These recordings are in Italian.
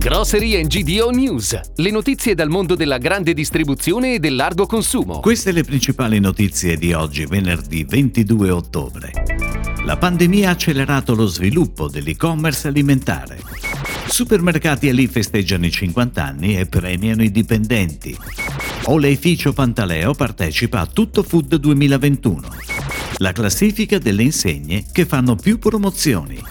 Grocery and GDO News, le notizie dal mondo della grande distribuzione e del largo consumo. Queste le principali notizie di oggi, venerdì 22 ottobre. La pandemia ha accelerato lo sviluppo dell'e-commerce alimentare. Supermercati Ali festeggiano i 50 anni e premiano i dipendenti. Oleificio Pantaleo partecipa a Tutto Food 2021. La classifica delle insegne che fanno più promozioni.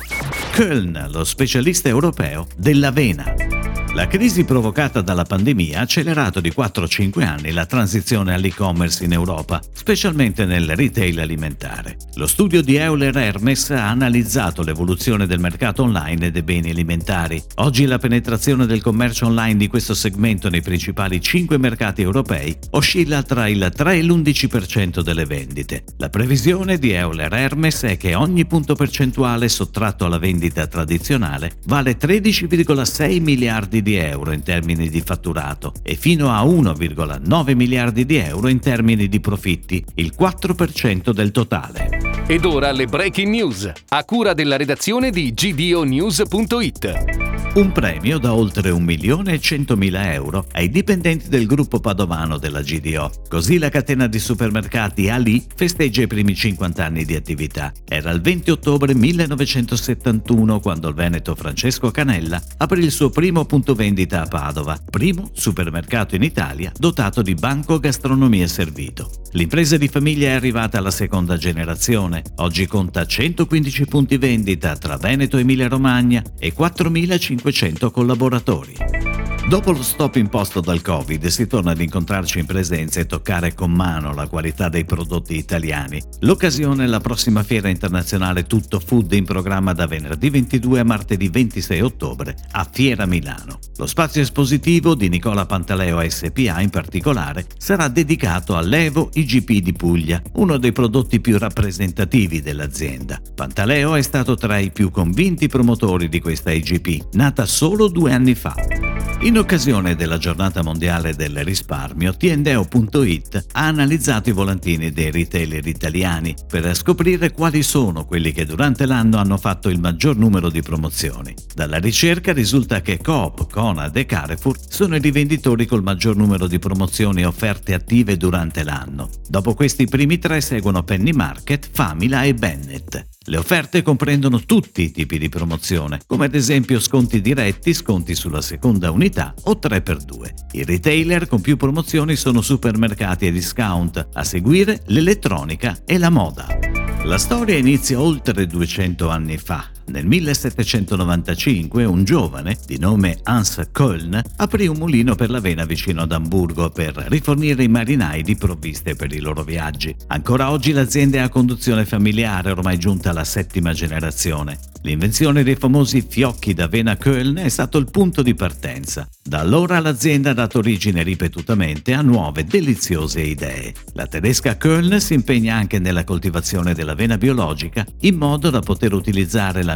Köln, lo specialista europeo dell'avena. La crisi provocata dalla pandemia ha accelerato di 4-5 anni la transizione all'e-commerce in Europa, specialmente nel retail alimentare. Lo studio di Euler Hermes ha analizzato l'evoluzione del mercato online dei beni alimentari. Oggi la penetrazione del commercio online di questo segmento nei principali 5 mercati europei oscilla tra il 3 e l'11% delle vendite. La previsione di Euler Hermes è che ogni punto percentuale sottratto alla vendita tradizionale vale 13,6 miliardi miliardi di euro in termini di fatturato e fino a 1,9 miliardi di euro in termini di profitti, il 4% del totale. Ed ora le breaking news, a cura della redazione di gdonews.it. Un premio da oltre 1 milione e 100 mila euro ai dipendenti del gruppo padovano della GDO. Così la catena di supermercati Ali festeggia i primi 50 anni di attività. Era il 20 ottobre 1971 quando il veneto Francesco Canella aprì il suo primo punto vendita a Padova, primo supermercato in Italia dotato di banco gastronomia servito. L'impresa di famiglia è arrivata alla seconda generazione. Oggi conta 115 punti vendita tra Veneto e Emilia Romagna e 4.500 500 collaboratori. Dopo lo stop imposto dal Covid si torna ad incontrarci in presenza e toccare con mano la qualità dei prodotti italiani. L'occasione è la prossima fiera internazionale Tutto Food in programma da venerdì 22 a martedì 26 ottobre a Fiera Milano. Lo spazio espositivo di Nicola Pantaleo SPA in particolare sarà dedicato all'Evo IGP di Puglia, uno dei prodotti più rappresentativi dell'azienda. Pantaleo è stato tra i più convinti promotori di questa IGP, nata solo due anni fa. In occasione della giornata mondiale del risparmio, Tiendeo.it ha analizzato i volantini dei retailer italiani per scoprire quali sono quelli che durante l'anno hanno fatto il maggior numero di promozioni. Dalla ricerca risulta che Coop, Conad e Carrefour sono i rivenditori col maggior numero di promozioni offerte attive durante l'anno. Dopo questi primi tre seguono Penny Market, Famila e Bennett. Le offerte comprendono tutti i tipi di promozione, come ad esempio sconti diretti, sconti sulla seconda unità o 3x2. I retailer con più promozioni sono supermercati e discount, a seguire l'elettronica e la moda. La storia inizia oltre 200 anni fa, nel 1795 un giovane, di nome Hans Köln, aprì un mulino per l'avena vicino ad Amburgo per rifornire i marinai di provviste per i loro viaggi. Ancora oggi l'azienda è a conduzione familiare, ormai giunta alla settima generazione. L'invenzione dei famosi fiocchi d'avena Köln è stato il punto di partenza. Da allora l'azienda ha dato origine ripetutamente a nuove deliziose idee. La tedesca Köln si impegna anche nella coltivazione dell'avena biologica in modo da poter utilizzare la